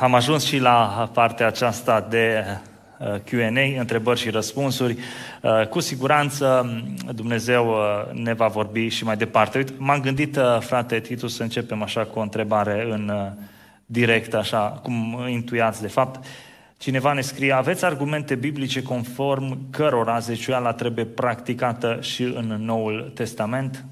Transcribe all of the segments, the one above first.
Am ajuns și la partea aceasta de uh, Q&A, întrebări și răspunsuri. Uh, cu siguranță Dumnezeu uh, ne va vorbi și mai departe. Uite, m-am gândit, frate Titus, să începem așa cu o întrebare în direct, așa cum intuiați de fapt. Cineva ne scrie, aveți argumente biblice conform cărora zeciuiala trebuie practicată și în Noul Testament?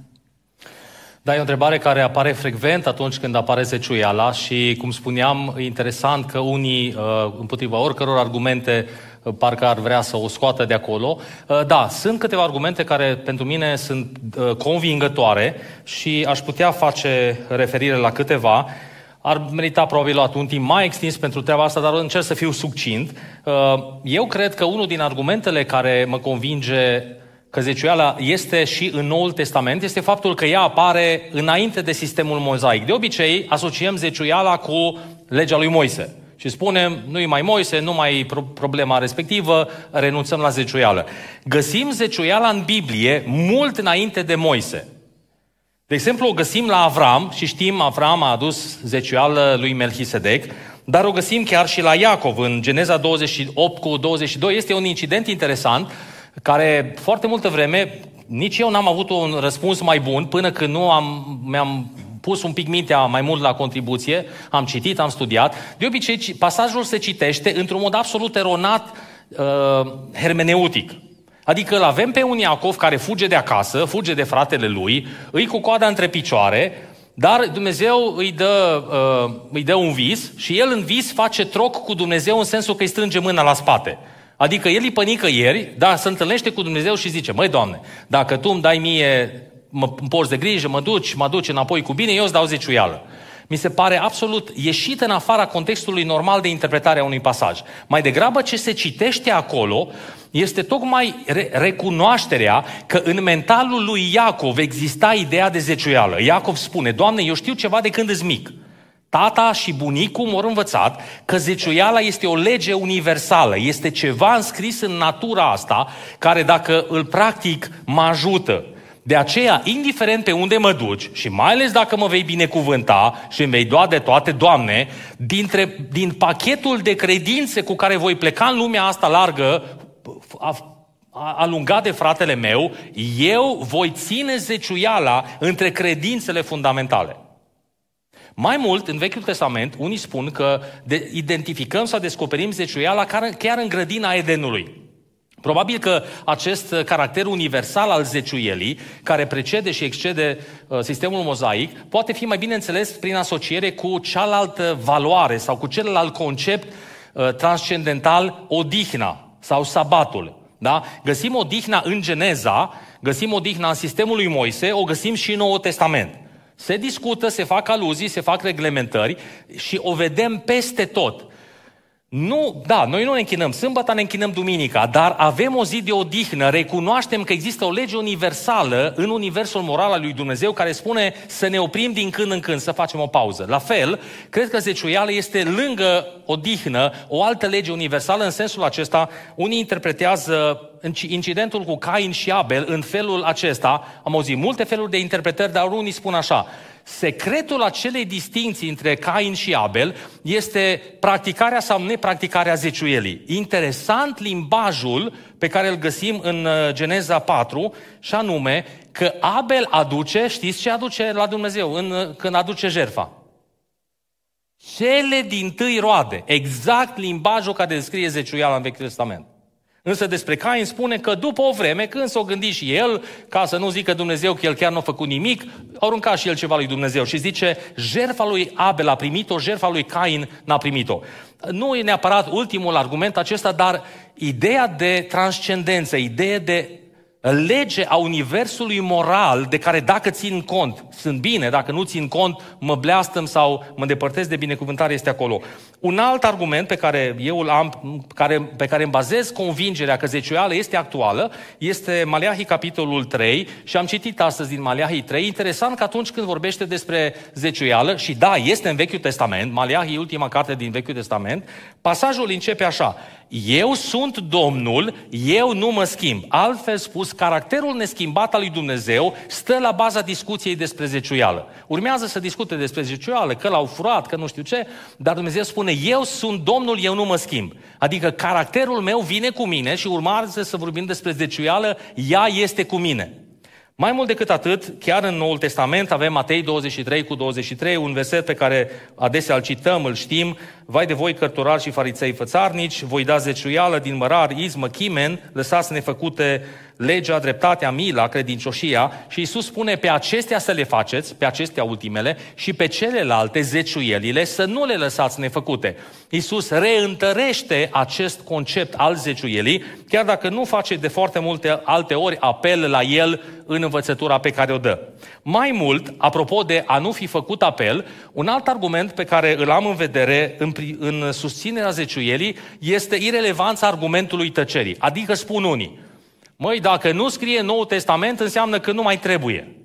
Da, e o întrebare care apare frecvent atunci când apare zeciuiala și, cum spuneam, e interesant că unii, uh, împotriva oricăror argumente, uh, parcă ar vrea să o scoată de acolo. Uh, da, sunt câteva argumente care pentru mine sunt convingătoare și aș putea face referire la câteva. Ar merita probabil luat un timp mai extins pentru treaba asta, dar încerc să fiu succint. Eu cred că unul din argumentele care mă convinge că zeciuiala este și în Noul Testament este faptul că ea apare înainte de sistemul mozaic. De obicei, asociem zeciuiala cu legea lui Moise. Și spunem, nu-i mai Moise, nu mai e problema respectivă, renunțăm la zeciuială. Găsim zeciuiala în Biblie mult înainte de Moise. De exemplu, o găsim la Avram și știm, Avram a adus zeciuială lui Melchisedec, dar o găsim chiar și la Iacov, în Geneza 28 cu 22. Este un incident interesant care foarte multă vreme nici eu n-am avut un răspuns mai bun până când nu am, mi-am pus un pic mintea mai mult la contribuție, am citit, am studiat. De obicei, pasajul se citește într-un mod absolut eronat uh, hermeneutic. Adică îl avem pe un Iacov care fuge de acasă, fuge de fratele lui, îi cu coada între picioare, dar Dumnezeu îi dă, uh, îi dă un vis și el în vis face troc cu Dumnezeu în sensul că îi strânge mâna la spate. Adică el îi pănică ieri, dar se întâlnește cu Dumnezeu și zice, măi, Doamne, dacă Tu îmi dai mie, mă porți de grijă, mă duci, mă duci înapoi cu bine, eu îți dau zeciuială. Mi se pare absolut ieșit în afara contextului normal de interpretare a unui pasaj. Mai degrabă ce se citește acolo este tocmai re- recunoașterea că în mentalul lui Iacov exista ideea de zeciuială. Iacov spune, Doamne, eu știu ceva de când îți mic. Tata și bunicul m-au învățat că zeciuiala este o lege universală, este ceva înscris în natura asta, care dacă îl practic mă ajută. De aceea, indiferent pe unde mă duci, și mai ales dacă mă vei binecuvânta și îmi vei doa de toate, Doamne, dintre, din pachetul de credințe cu care voi pleca în lumea asta largă, alungat de fratele meu, eu voi ține zeciuiala între credințele fundamentale. Mai mult, în Vechiul Testament, unii spun că de, identificăm sau descoperim zeciuiala chiar în grădina Edenului. Probabil că acest caracter universal al zeciuielii, care precede și excede uh, sistemul mozaic, poate fi mai bine înțeles prin asociere cu cealaltă valoare sau cu celălalt concept uh, transcendental, odihna sau sabatul. Da? Găsim odihna în Geneza, găsim odihna în sistemul lui Moise, o găsim și în Noul Testament. Se discută, se fac aluzii, se fac reglementări și o vedem peste tot. Nu, da, noi nu ne închinăm sâmbătă, ne închinăm duminica, dar avem o zi de odihnă, recunoaștem că există o lege universală în universul moral al lui Dumnezeu care spune să ne oprim din când în când, să facem o pauză. La fel, cred că zeciuială este lângă odihnă o altă lege universală în sensul acesta. Unii interpretează incidentul cu Cain și Abel în felul acesta. Am auzit multe feluri de interpretări, dar unii spun așa. Secretul acelei distinții între Cain și Abel este practicarea sau nepracticarea zeciuielii. Interesant limbajul pe care îl găsim în uh, Geneza 4, și anume că Abel aduce, știți ce aduce la Dumnezeu în, uh, când aduce jerfa? Cele din tâi roade. Exact limbajul care descrie zeciuiala în Vechiul Testament. Însă despre Cain spune că după o vreme, când s-o gândi și el, ca să nu zică Dumnezeu că el chiar nu a făcut nimic, a aruncat și el ceva lui Dumnezeu și zice, jertfa lui Abel a primit-o, jertfa lui Cain n-a primit-o. Nu e neapărat ultimul argument acesta, dar ideea de transcendență, ideea de lege a universului moral de care dacă țin cont, sunt bine, dacă nu țin cont, mă bleastăm sau mă îndepărtez de binecuvântare este acolo. Un alt argument pe care eu îl am, care, pe care îmi bazez convingerea că zeciuială este actuală, este Maleahi capitolul 3 și am citit astăzi din Maleahi 3. Interesant că atunci când vorbește despre zeciuială, și da, este în Vechiul Testament, Maleahi e ultima carte din Vechiul Testament, pasajul începe așa. Eu sunt Domnul, eu nu mă schimb. Altfel spus, caracterul neschimbat al lui Dumnezeu stă la baza discuției despre zeciuială. Urmează să discute despre zeciuială, că l-au furat, că nu știu ce, dar Dumnezeu spune, eu sunt Domnul, eu nu mă schimb. Adică caracterul meu vine cu mine și urmează să vorbim despre zeciuială, ea este cu mine. Mai mult decât atât, chiar în Noul Testament avem Matei 23 cu 23, un verset pe care adesea îl cităm, îl știm, Vai de voi cărturari și fariței fățarnici, voi da zeciuială din mărar, izmă, chimen, lăsați nefăcute legea, dreptatea, mila, credincioșia și Iisus spune pe acestea să le faceți, pe acestea ultimele și pe celelalte zeciuielile să nu le lăsați nefăcute. Iisus reîntărește acest concept al zeciuielii, chiar dacă nu face de foarte multe alte ori apel la el în învățătura pe care o dă. Mai mult, apropo de a nu fi făcut apel, un alt argument pe care îl am în vedere în, în susținerea zeciuielii este irelevanța argumentului tăcerii. Adică spun unii, Măi, dacă nu scrie Noul Testament, înseamnă că nu mai trebuie.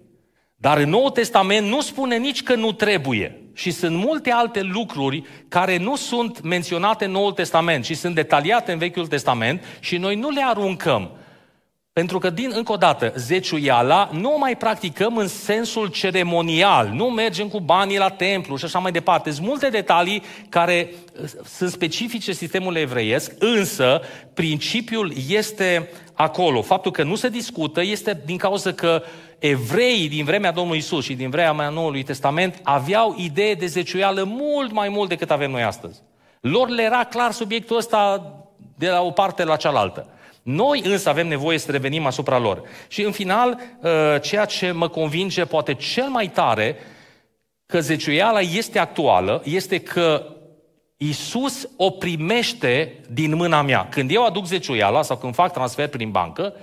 Dar în Noul Testament nu spune nici că nu trebuie. Și sunt multe alte lucruri care nu sunt menționate în Noul Testament și sunt detaliate în Vechiul Testament și noi nu le aruncăm. Pentru că, din, încă o dată, zeciuiala nu o mai practicăm în sensul ceremonial, nu mergem cu banii la templu și așa mai departe. Sunt multe detalii care uh, sunt specifice sistemului evreiesc, însă principiul este acolo. Faptul că nu se discută este din cauza că evreii din vremea Domnului Isus și din vremea Noului Testament aveau idee de zeciuială mult mai mult decât avem noi astăzi. Lor le era clar subiectul ăsta de la o parte la cealaltă. Noi însă avem nevoie să revenim asupra lor. Și în final, uh, ceea ce mă convinge poate cel mai tare că zeciuiala este actuală, este că Isus o primește din mâna mea. Când eu aduc zeciuiala sau când fac transfer prin bancă,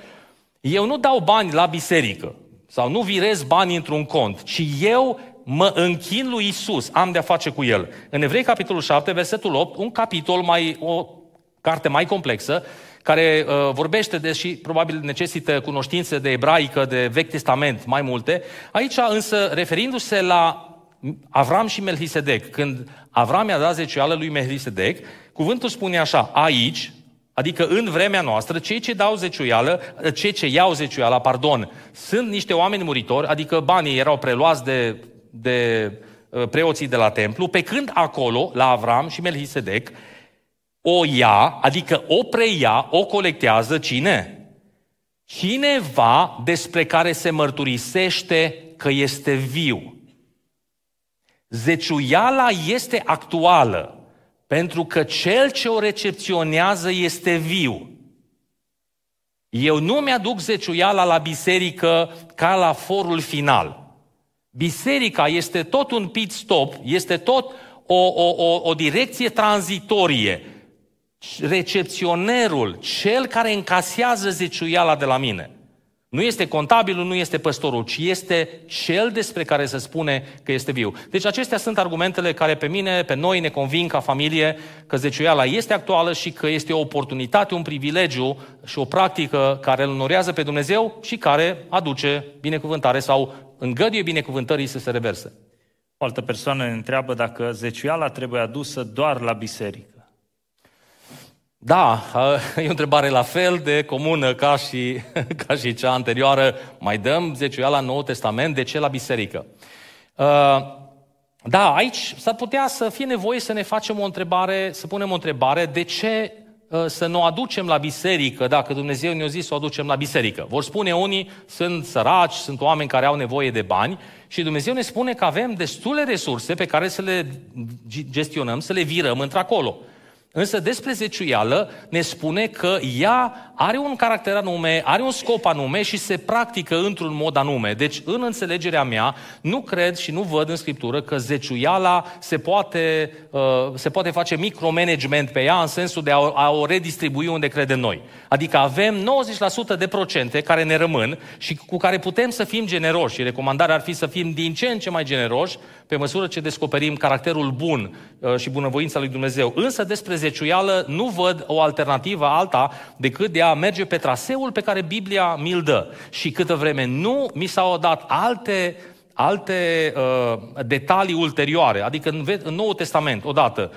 eu nu dau bani la biserică sau nu virez bani într-un cont, ci eu mă închin lui Isus, am de-a face cu El. În Evrei, capitolul 7, versetul 8, un capitol mai, o carte mai complexă, care uh, vorbește, deși probabil necesită cunoștințe de ebraică, de Vechi Testament, mai multe. Aici însă, referindu-se la Avram și Melchisedec, când Avram i-a dat zeciuială lui Melchisedec, cuvântul spune așa, aici, adică în vremea noastră, cei ce dau zeciuială, cei ce iau zeciuiala, pardon, sunt niște oameni muritori, adică banii erau preluați de, de uh, preoții de la templu, pe când acolo, la Avram și Melchisedec, o ia, adică o preia, o colectează cine? Cineva despre care se mărturisește că este viu. Zeciuiala este actuală, pentru că cel ce o recepționează este viu. Eu nu mi-aduc zeciuiala la biserică ca la forul final. Biserica este tot un pit stop, este tot o, o, o, o direcție tranzitorie recepționerul, cel care încasează zeciuiala de la mine. Nu este contabilul, nu este păstorul, ci este cel despre care se spune că este viu. Deci acestea sunt argumentele care pe mine, pe noi ne convin ca familie că zeciuiala este actuală și că este o oportunitate, un privilegiu și o practică care îl onorează pe Dumnezeu și care aduce binecuvântare sau îngăduie binecuvântării să se reverse. O altă persoană ne întreabă dacă zeciuiala trebuie adusă doar la biserică. Da, e o întrebare la fel de comună ca și, ca și cea anterioară. Mai dăm zeciuiala la Nou Testament, de ce la biserică? Da, aici s-ar putea să fie nevoie să ne facem o întrebare, să punem o întrebare, de ce să nu o aducem la biserică, dacă Dumnezeu ne-a zis să o aducem la biserică. Vor spune unii, sunt săraci, sunt oameni care au nevoie de bani și Dumnezeu ne spune că avem destule resurse pe care să le gestionăm, să le virăm într-acolo. Însă despre zeciuială ne spune că ea are un caracter anume, are un scop anume și se practică într-un mod anume. Deci, în înțelegerea mea, nu cred și nu văd în Scriptură că zeciuiala se poate, uh, se poate face micromanagement pe ea în sensul de a, a o redistribui unde credem noi. Adică avem 90% de procente care ne rămân și cu care putem să fim generoși. Și recomandarea ar fi să fim din ce în ce mai generoși pe măsură ce descoperim caracterul bun uh, și bunăvoința lui Dumnezeu. Însă despre zeciuială nu văd o alternativă alta decât de a merge pe traseul pe care Biblia mi-l dă. Și câtă vreme nu mi s-au dat alte alte uh, detalii ulterioare, adică în, în Noul Testament, odată,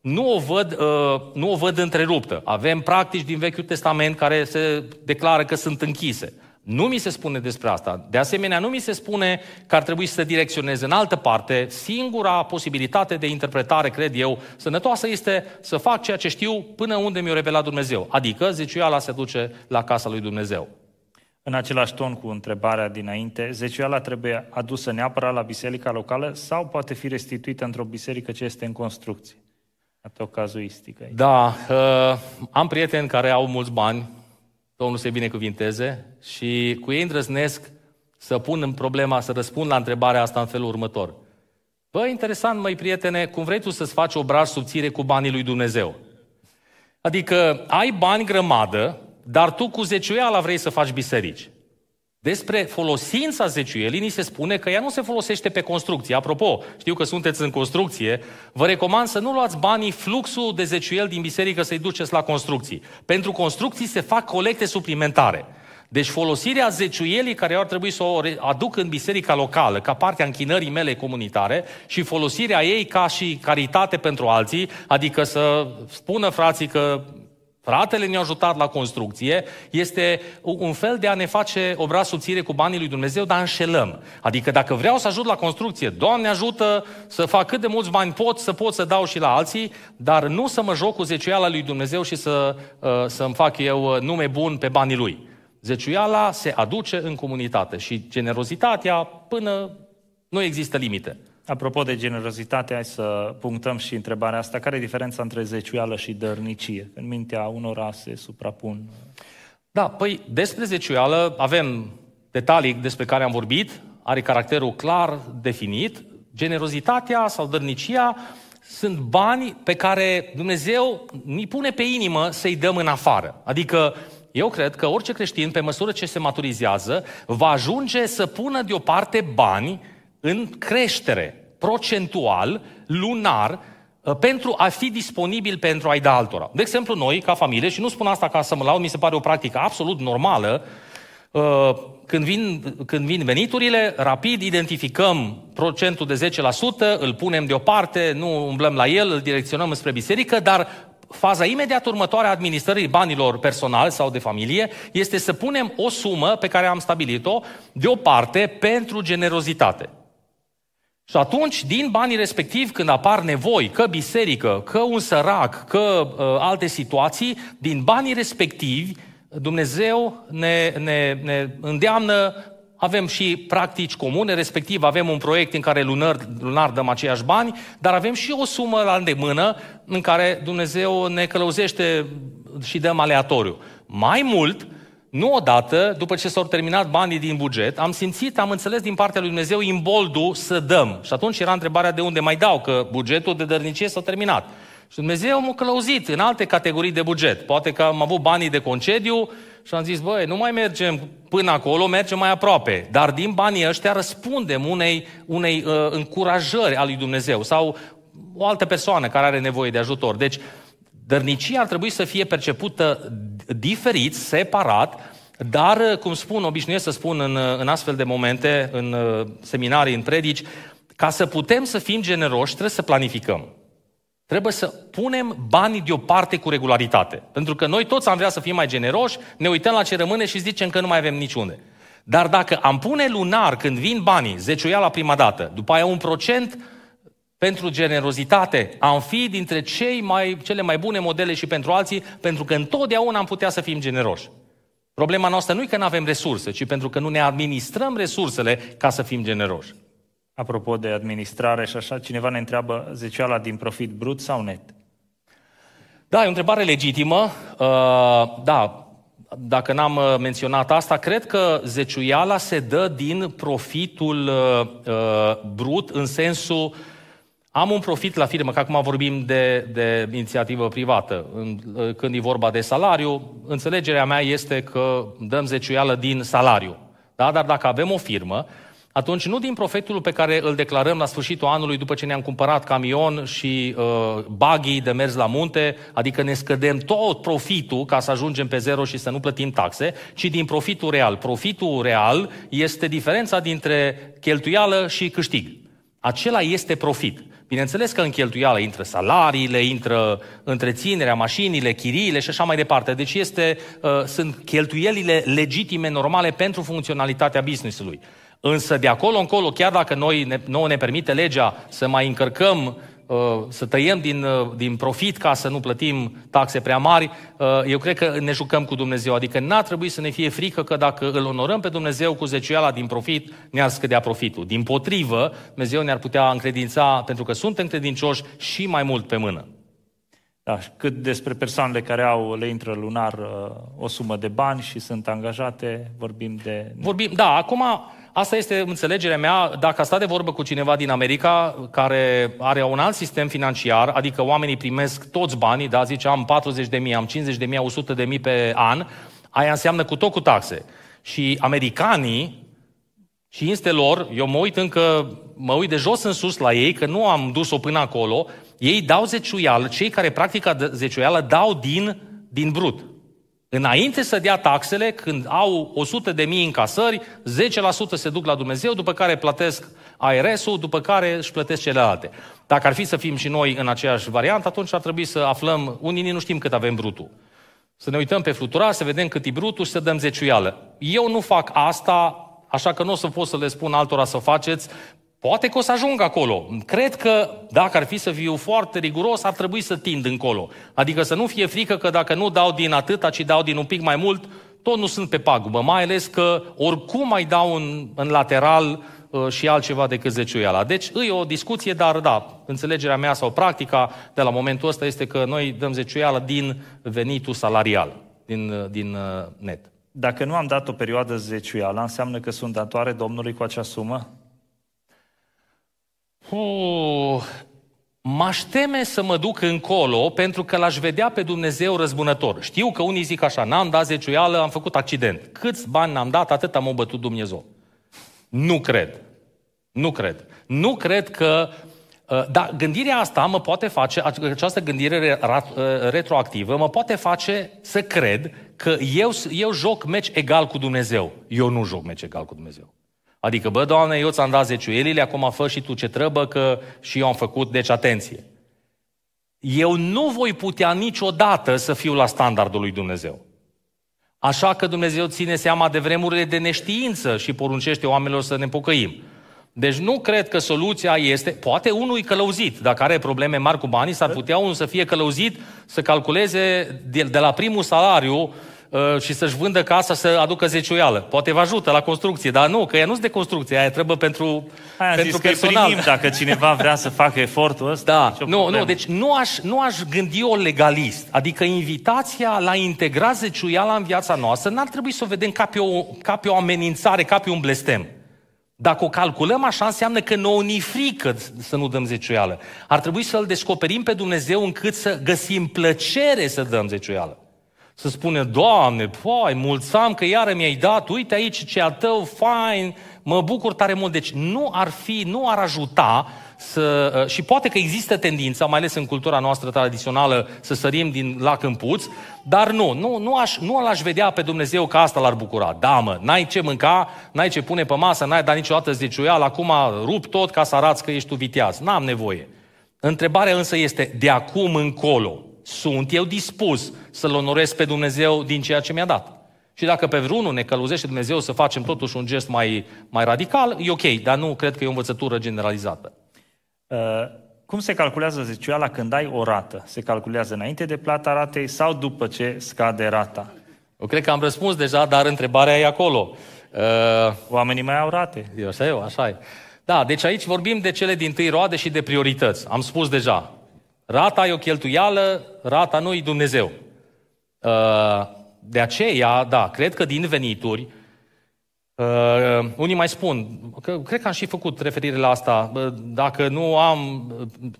nu o văd, uh, nu o văd întreruptă. Avem practici din Vechiul Testament care se declară că sunt închise. Nu mi se spune despre asta. De asemenea, nu mi se spune că ar trebui să direcționeze în altă parte. Singura posibilitate de interpretare, cred eu, sănătoasă este să fac ceea ce știu până unde mi-o revelat Dumnezeu. Adică zeciuiala se duce la casa lui Dumnezeu. În același ton cu întrebarea dinainte, zeciuiala trebuie adusă neapărat la biserica locală sau poate fi restituită într-o biserică ce este în construcție? Asta o cazuistică aici. Da, uh, am prieteni care au mulți bani, Domnul se binecuvinteze, și cu ei îndrăznesc să pun în problema, să răspund la întrebarea asta în felul următor. Bă, interesant, măi prietene, cum vrei tu să-ți faci obraj subțire cu banii lui Dumnezeu? Adică ai bani grămadă, dar tu cu zeciuiala vrei să faci biserici. Despre folosința zeciuielii ni se spune că ea nu se folosește pe construcție. Apropo, știu că sunteți în construcție, vă recomand să nu luați banii, fluxul de zeciuiel din biserică să-i duceți la construcții. Pentru construcții se fac colecte suplimentare. Deci folosirea zeciuielii care ar trebui să o aduc în biserica locală, ca parte a închinării mele comunitare, și folosirea ei ca și caritate pentru alții, adică să spună frații că Fratele ne-a ajutat la construcție, este un fel de a ne face obraz subțire cu banii lui Dumnezeu, dar înșelăm. Adică dacă vreau să ajut la construcție, Doamne ajută să fac cât de mulți bani pot, să pot să dau și la alții, dar nu să mă joc cu zeciuiala lui Dumnezeu și să, uh, să-mi fac eu uh, nume bun pe banii lui. Zeciuiala se aduce în comunitate și generozitatea până nu există limite. Apropo de generozitate, hai să punctăm și întrebarea asta. Care e diferența între zeciuială și dărnicie? În mintea unora se suprapun. Da, păi despre zeciuială avem detalii despre care am vorbit, are caracterul clar definit. Generozitatea sau dărnicia sunt bani pe care Dumnezeu ni pune pe inimă să-i dăm în afară. Adică eu cred că orice creștin, pe măsură ce se maturizează, va ajunge să pună deoparte bani în creștere, procentual, lunar, uh, pentru a fi disponibil pentru a-i da altora. De exemplu, noi, ca familie, și nu spun asta ca să mă laud, mi se pare o practică absolut normală, uh, când vin, când vin veniturile, rapid identificăm procentul de 10%, îl punem deoparte, nu umblăm la el, îl direcționăm spre biserică, dar faza imediat următoare a administrării banilor personal sau de familie este să punem o sumă pe care am stabilit-o deoparte pentru generozitate. Și atunci, din banii respectivi, când apar nevoi, că biserică, că un sărac, că uh, alte situații, din banii respectivi, Dumnezeu ne, ne, ne îndeamnă, avem și practici comune, respectiv avem un proiect în care lunar, lunar dăm aceiași bani, dar avem și o sumă la îndemână în care Dumnezeu ne călăuzește și dăm aleatoriu. Mai mult, nu odată, după ce s-au terminat banii din buget, am simțit, am înțeles din partea lui Dumnezeu imboldul să dăm. Și atunci era întrebarea de unde mai dau, că bugetul de dărnicie s-a terminat. Și Dumnezeu m-a călăuzit în alte categorii de buget. Poate că am avut banii de concediu și am zis, băi, nu mai mergem până acolo, mergem mai aproape. Dar din banii ăștia răspundem unei, unei uh, încurajări a lui Dumnezeu sau o altă persoană care are nevoie de ajutor. Deci, Dărnicia ar trebui să fie percepută diferit, separat, dar, cum spun, obișnuiesc să spun în, în astfel de momente, în uh, seminarii, în predici, ca să putem să fim generoși, trebuie să planificăm. Trebuie să punem banii deoparte cu regularitate. Pentru că noi toți am vrea să fim mai generoși, ne uităm la ce rămâne și zicem că nu mai avem niciunde. Dar dacă am pune lunar când vin banii, zeciuia la prima dată, după aia un procent pentru generozitate, am fi dintre cei mai, cele mai bune modele și pentru alții, pentru că întotdeauna am putea să fim generoși. Problema noastră nu e că nu avem resurse, ci pentru că nu ne administrăm resursele ca să fim generoși. Apropo de administrare și așa, cineva ne întreabă zeciala din profit brut sau net? Da, e o întrebare legitimă. Uh, da, dacă n-am uh, menționat asta, cred că zeciuiala se dă din profitul uh, brut în sensul am un profit la firmă, că acum vorbim de, de inițiativă privată. Când e vorba de salariu, înțelegerea mea este că dăm zeciuială din salariu. Da? Dar dacă avem o firmă, atunci nu din profitul pe care îl declarăm la sfârșitul anului după ce ne-am cumpărat camion și uh, buggy de mers la munte, adică ne scădem tot profitul ca să ajungem pe zero și să nu plătim taxe, ci din profitul real. Profitul real este diferența dintre cheltuială și câștig. Acela este profit. Bineînțeles că în cheltuială intră salariile, intră întreținerea, mașinile, chiriile și așa mai departe. Deci este, uh, sunt cheltuielile legitime, normale pentru funcționalitatea businessului. Însă de acolo încolo, chiar dacă noi ne, nouă ne permite legea să mai încărcăm Uh, să tăiem din, uh, din profit ca să nu plătim taxe prea mari, uh, eu cred că ne jucăm cu Dumnezeu. Adică n-ar trebui să ne fie frică că dacă îl onorăm pe Dumnezeu cu zeciuiala din profit, ne-ar scădea profitul. Din potrivă, Dumnezeu ne-ar putea încredința, pentru că suntem credincioși, și mai mult pe mână. Da, cât despre persoanele care au, le intră lunar o sumă de bani și sunt angajate, vorbim de... Vorbim, da, acum Asta este înțelegerea mea. Dacă a stat de vorbă cu cineva din America care are un alt sistem financiar, adică oamenii primesc toți banii, da, zice am 40 de mii, am 50 de mii, 100 de mii pe an, aia înseamnă cu tot cu taxe. Și americanii, cinste lor, eu mă uit încă, mă uit de jos în sus la ei, că nu am dus-o până acolo, ei dau zeciuială, cei care practică zeciuială dau din, din brut. Înainte să dea taxele, când au 100 de mii încasări, 10% se duc la Dumnezeu, după care plătesc ARS-ul, după care își plătesc celelalte. Dacă ar fi să fim și noi în aceeași variantă, atunci ar trebui să aflăm, unii nu știm cât avem brutul. Să ne uităm pe fluturar, să vedem cât e brutul și să dăm zeciuială. Eu nu fac asta, așa că nu o să pot să le spun altora să faceți, Poate că o să ajung acolo. Cred că, dacă ar fi să fiu foarte riguros, ar trebui să tind încolo. Adică să nu fie frică că dacă nu dau din atâta, ci dau din un pic mai mult, tot nu sunt pe pagubă. Mai ales că oricum mai dau în, în lateral uh, și altceva decât zeciuiala. Deci e o discuție, dar da, înțelegerea mea sau practica de la momentul ăsta este că noi dăm zeciuială din venitul salarial, din, uh, din uh, net. Dacă nu am dat o perioadă zeciuială, înseamnă că sunt datoare Domnului cu acea sumă? Uh, m-aș teme să mă duc încolo pentru că l-aș vedea pe Dumnezeu răzbunător. Știu că unii zic așa, n-am dat zeciuială, am făcut accident. Câți bani n-am dat, atât am bătut Dumnezeu. Nu cred. Nu cred. Nu cred că uh, dar gândirea asta mă poate face, această gândire uh, retroactivă, mă poate face să cred că eu, eu joc meci egal cu Dumnezeu. Eu nu joc meci egal cu Dumnezeu. Adică, bă, Doamne, eu ți-am dat zeciuielile, acum fă și tu ce trebuie, că și eu am făcut, deci atenție. Eu nu voi putea niciodată să fiu la standardul lui Dumnezeu. Așa că Dumnezeu ține seama de vremurile de neștiință și poruncește oamenilor să ne pocăim. Deci nu cred că soluția este, poate unul e călăuzit, dacă are probleme mari cu banii, s-ar putea unul să fie călăuzit, să calculeze de, de la primul salariu Uh, și să-și vândă casa să aducă zeciuială. Poate vă ajută la construcție, dar nu, că ea nu-s de construcție, aia trebuie pentru, aia pentru zis personal. Că dacă cineva vrea să facă efortul ăsta. Da, nu, problemă. nu, deci nu aș, nu aș gândi-o legalist. Adică invitația la a integra zeciuiala în viața noastră n-ar trebui să o vedem ca pe o, ca pe o amenințare, ca pe un blestem. Dacă o calculăm așa, înseamnă că nouă ni frică să nu dăm zeciuială. Ar trebui să-L descoperim pe Dumnezeu încât să găsim plăcere să dăm zeciuială. Să spune, Doamne, poi, mulțam că iară mi-ai dat, uite aici ce a tău, fain, mă bucur tare mult. Deci nu ar fi, nu ar ajuta să, uh, și poate că există tendința, mai ales în cultura noastră tradițională, să sărim din lac în puț, dar nu, nu, nu, aș, nu l-aș vedea pe Dumnezeu că asta l-ar bucura. Da, mă, n-ai ce mânca, n-ai ce pune pe masă, n-ai dat niciodată zeciuial, acum rup tot ca să arăți că ești tu viteaz. N-am nevoie. Întrebarea însă este, de acum încolo, sunt eu dispus să-L onorez pe Dumnezeu din ceea ce mi-a dat. Și dacă pe vreunul ne călăuzește Dumnezeu să facem totuși un gest mai, mai radical, e ok, dar nu cred că e o învățătură generalizată. Uh, cum se calculează zeciuiala când ai o rată? Se calculează înainte de plata ratei sau după ce scade rata? Eu cred că am răspuns deja, dar întrebarea e acolo. Uh, Oamenii mai au rate. Eu așa eu, așa e. Da, deci aici vorbim de cele din tâi roade și de priorități. Am spus deja. Rata e o cheltuială, rata nu e Dumnezeu. Uh, de aceea, da, cred că din venituri, Uh, unii mai spun, că cred că am și făcut referire la asta, dacă nu am,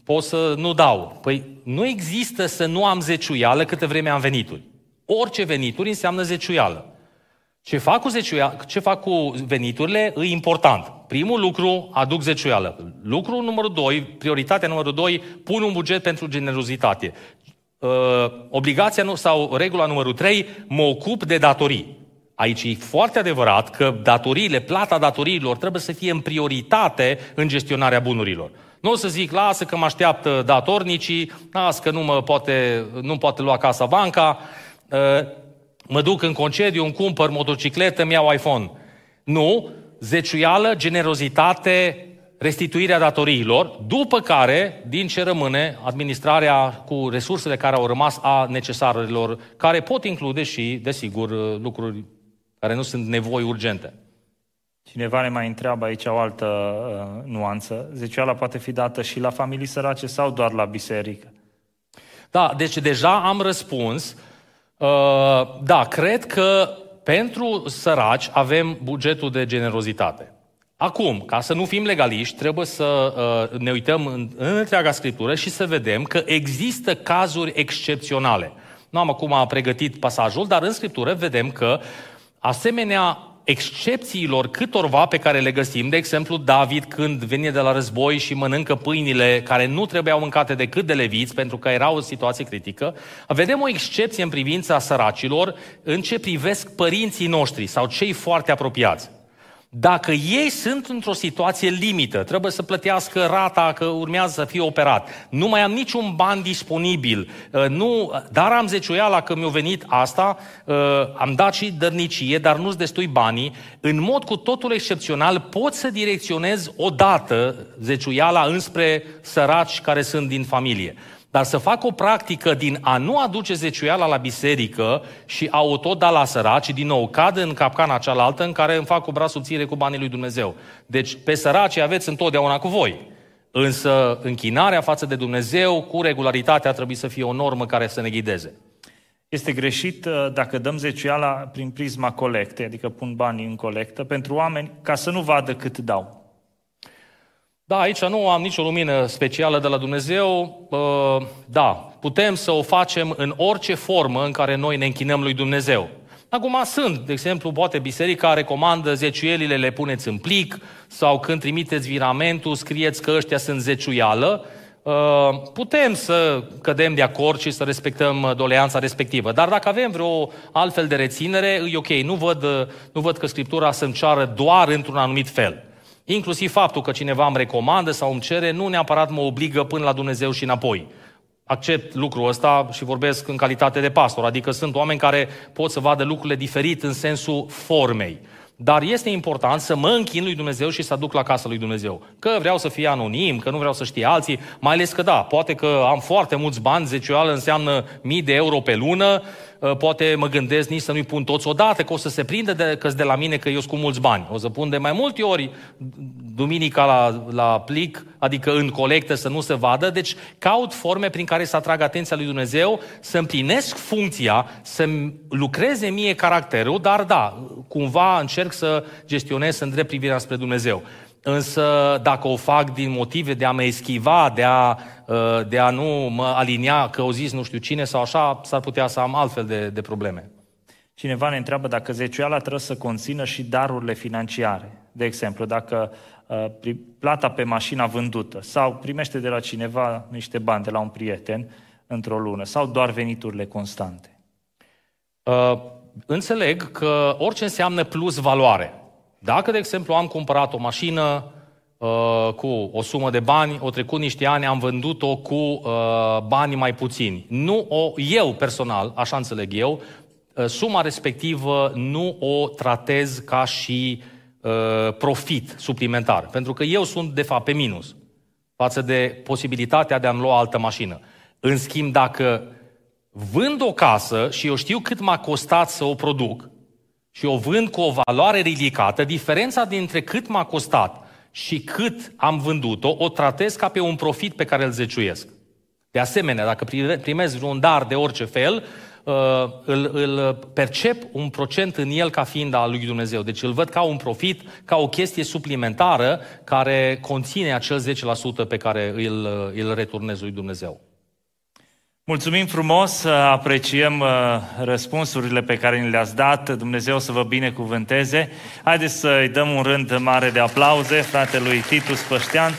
pot să nu dau. Păi nu există să nu am zeciuială câte vreme am venituri. Orice venituri înseamnă zeciuială. Ce fac cu, zeciuia, ce fac cu veniturile e important. Primul lucru, aduc zeciuială. Lucru numărul doi, prioritatea numărul doi, pun un buget pentru generozitate. Uh, obligația nu, sau regula numărul trei, mă ocup de datorii. Aici e foarte adevărat că datoriile, plata datoriilor trebuie să fie în prioritate în gestionarea bunurilor. Nu o să zic, lasă că mă așteaptă datornicii, lasă că nu mă poate, nu poate lua casa banca, ă, mă duc în concediu, îmi cumpăr motocicletă, îmi iau iPhone. Nu, zeciuială, generozitate, restituirea datoriilor, după care, din ce rămâne, administrarea cu resursele care au rămas a necesarelor, care pot include și, desigur, lucruri care nu sunt nevoi urgente. Cineva ne mai întreabă aici o altă uh, nuanță. Zeciuiala poate fi dată și la familii sărace sau doar la biserică? Da, deci deja am răspuns. Uh, da, cred că pentru săraci avem bugetul de generozitate. Acum, ca să nu fim legaliști, trebuie să uh, ne uităm în, în întreaga Scriptură și să vedem că există cazuri excepționale. Nu am acum pregătit pasajul, dar în Scriptură vedem că asemenea excepțiilor câtorva pe care le găsim, de exemplu David când vine de la război și mănâncă pâinile care nu trebuiau mâncate decât de leviți pentru că era o situație critică, vedem o excepție în privința săracilor în ce privesc părinții noștri sau cei foarte apropiați. Dacă ei sunt într-o situație limită, trebuie să plătească rata că urmează să fie operat, nu mai am niciun ban disponibil, uh, nu, dar am zeciuiala că mi-a venit asta, uh, am dat și dărnicie, dar nu-ți destui banii, în mod cu totul excepțional pot să direcționez odată zeciuiala înspre săraci care sunt din familie. Dar să fac o practică din a nu aduce zeciuiala la biserică și a o tot da la săraci, din nou, cad în capcana cealaltă în care îmi fac o bras subțire cu banii lui Dumnezeu. Deci pe săraci aveți întotdeauna cu voi. Însă închinarea față de Dumnezeu cu regularitate ar trebui să fie o normă care să ne ghideze. Este greșit uh, dacă dăm zeciuiala prin prisma colecte, adică pun banii în colectă, pentru oameni ca să nu vadă cât dau. Da, aici nu am nicio lumină specială de la Dumnezeu. Da, putem să o facem în orice formă în care noi ne închinăm lui Dumnezeu. Acum sunt, de exemplu, poate biserica recomandă zeciuielile, le puneți în plic, sau când trimiteți viramentul, scrieți că ăștia sunt zeciuială. Putem să cădem de acord și să respectăm doleanța respectivă. Dar dacă avem vreo altfel de reținere, e ok. Nu văd, nu văd că Scriptura să-mi ceară doar într-un anumit fel. Inclusiv faptul că cineva îmi recomandă sau îmi cere, nu neapărat mă obligă până la Dumnezeu și înapoi. Accept lucrul ăsta și vorbesc în calitate de pastor, adică sunt oameni care pot să vadă lucrurile diferit în sensul formei. Dar este important să mă închin lui Dumnezeu și să aduc la casa lui Dumnezeu. Că vreau să fie anonim, că nu vreau să știe alții, mai ales că da, poate că am foarte mulți bani, zecioală înseamnă mii de euro pe lună, ă, poate mă gândesc nici să nu-i pun toți odată, că o să se prindă de, că de la mine că eu sunt cu mulți bani. O să pun de mai multe ori duminica la, la plic, adică în colectă să nu se vadă, deci caut forme prin care să atrag atenția lui Dumnezeu, să împlinesc funcția, să lucreze mie caracterul, dar da, cumva încerc să gestionez, să îndrept privirea spre Dumnezeu. Însă dacă o fac din motive de a mă eschiva, de a, uh, de a nu mă alinia că o zis nu știu cine sau așa, s-ar putea să am altfel de, de probleme. Cineva ne întreabă dacă zeciuiala trebuie să conțină și darurile financiare. De exemplu, dacă uh, plata pe mașina vândută sau primește de la cineva niște bani de la un prieten într-o lună sau doar veniturile constante. Uh, înțeleg că orice înseamnă plus valoare. Dacă, de exemplu, am cumpărat o mașină uh, cu o sumă de bani, o trecut niște ani, am vândut-o cu uh, bani mai puțini. Nu o, eu personal, așa înțeleg eu, uh, suma respectivă nu o tratez ca și uh, profit suplimentar. Pentru că eu sunt, de fapt, pe minus față de posibilitatea de a-mi lua altă mașină. În schimb, dacă vând o casă și eu știu cât m-a costat să o produc și o vând cu o valoare ridicată, diferența dintre cât m-a costat și cât am vândut-o, o tratez ca pe un profit pe care îl zeciuiesc. De asemenea, dacă primez vreun dar de orice fel, uh, îl, îl percep un procent în el ca fiind al lui Dumnezeu. Deci îl văd ca un profit, ca o chestie suplimentară care conține acel 10% pe care îl, îl returnez lui Dumnezeu. Mulțumim frumos, apreciem uh, răspunsurile pe care ni le-ați dat. Dumnezeu să vă binecuvânteze. Haideți să-i dăm un rând mare de aplauze fratelui Titus Păștean.